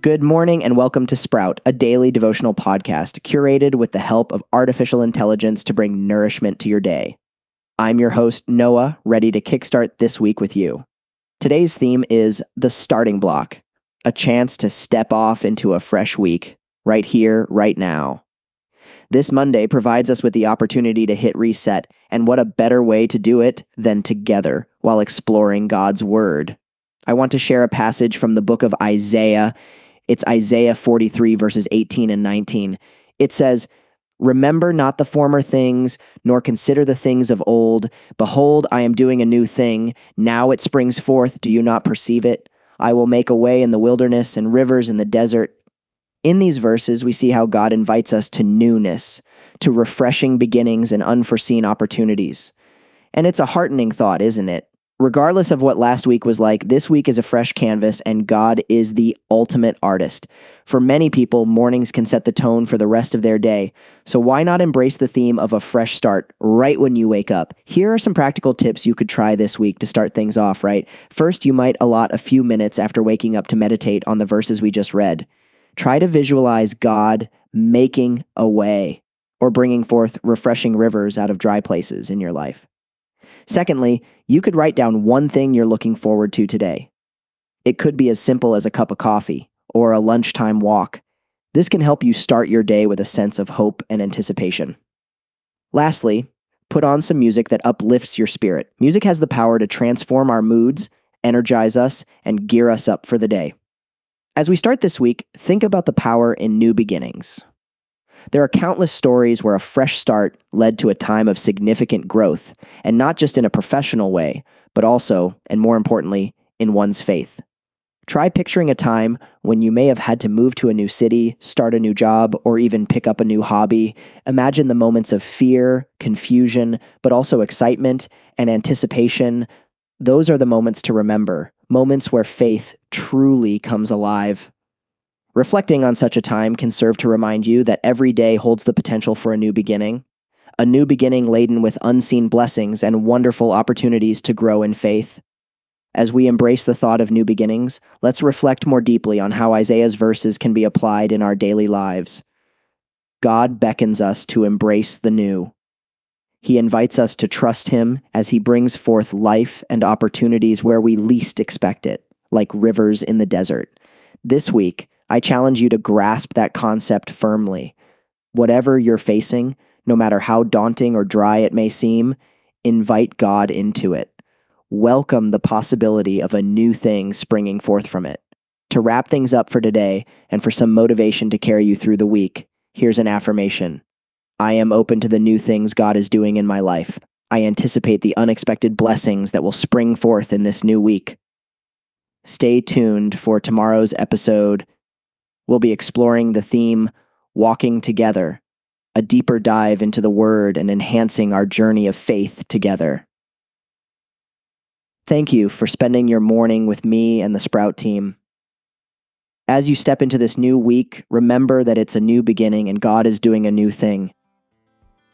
Good morning and welcome to Sprout, a daily devotional podcast curated with the help of artificial intelligence to bring nourishment to your day. I'm your host, Noah, ready to kickstart this week with you. Today's theme is the starting block, a chance to step off into a fresh week, right here, right now. This Monday provides us with the opportunity to hit reset, and what a better way to do it than together while exploring God's Word. I want to share a passage from the book of Isaiah. It's Isaiah 43, verses 18 and 19. It says, Remember not the former things, nor consider the things of old. Behold, I am doing a new thing. Now it springs forth. Do you not perceive it? I will make a way in the wilderness and rivers in the desert. In these verses, we see how God invites us to newness, to refreshing beginnings and unforeseen opportunities. And it's a heartening thought, isn't it? Regardless of what last week was like, this week is a fresh canvas, and God is the ultimate artist. For many people, mornings can set the tone for the rest of their day. So why not embrace the theme of a fresh start right when you wake up? Here are some practical tips you could try this week to start things off, right? First, you might allot a few minutes after waking up to meditate on the verses we just read. Try to visualize God making a way or bringing forth refreshing rivers out of dry places in your life. Secondly, you could write down one thing you're looking forward to today. It could be as simple as a cup of coffee or a lunchtime walk. This can help you start your day with a sense of hope and anticipation. Lastly, put on some music that uplifts your spirit. Music has the power to transform our moods, energize us, and gear us up for the day. As we start this week, think about the power in new beginnings. There are countless stories where a fresh start led to a time of significant growth, and not just in a professional way, but also, and more importantly, in one's faith. Try picturing a time when you may have had to move to a new city, start a new job, or even pick up a new hobby. Imagine the moments of fear, confusion, but also excitement and anticipation. Those are the moments to remember, moments where faith truly comes alive. Reflecting on such a time can serve to remind you that every day holds the potential for a new beginning, a new beginning laden with unseen blessings and wonderful opportunities to grow in faith. As we embrace the thought of new beginnings, let's reflect more deeply on how Isaiah's verses can be applied in our daily lives. God beckons us to embrace the new. He invites us to trust Him as He brings forth life and opportunities where we least expect it, like rivers in the desert. This week, I challenge you to grasp that concept firmly. Whatever you're facing, no matter how daunting or dry it may seem, invite God into it. Welcome the possibility of a new thing springing forth from it. To wrap things up for today and for some motivation to carry you through the week, here's an affirmation I am open to the new things God is doing in my life. I anticipate the unexpected blessings that will spring forth in this new week. Stay tuned for tomorrow's episode We'll be exploring the theme Walking Together, a deeper dive into the Word and enhancing our journey of faith together. Thank you for spending your morning with me and the Sprout team. As you step into this new week, remember that it's a new beginning and God is doing a new thing.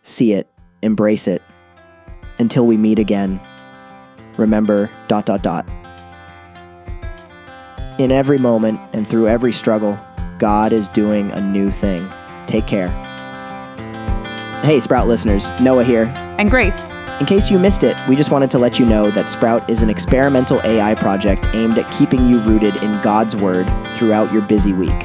See it, embrace it. Until we meet again, remember dot dot dot. In every moment and through every struggle, God is doing a new thing. Take care. Hey, Sprout listeners, Noah here. And Grace. In case you missed it, we just wanted to let you know that Sprout is an experimental AI project aimed at keeping you rooted in God's Word throughout your busy week.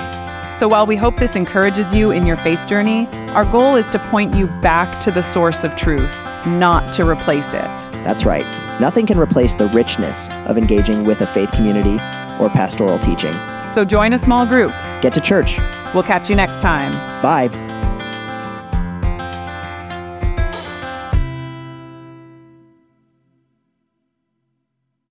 So while we hope this encourages you in your faith journey, our goal is to point you back to the source of truth, not to replace it. That's right. Nothing can replace the richness of engaging with a faith community or pastoral teaching. So join a small group. Get to church. We'll catch you next time. Bye.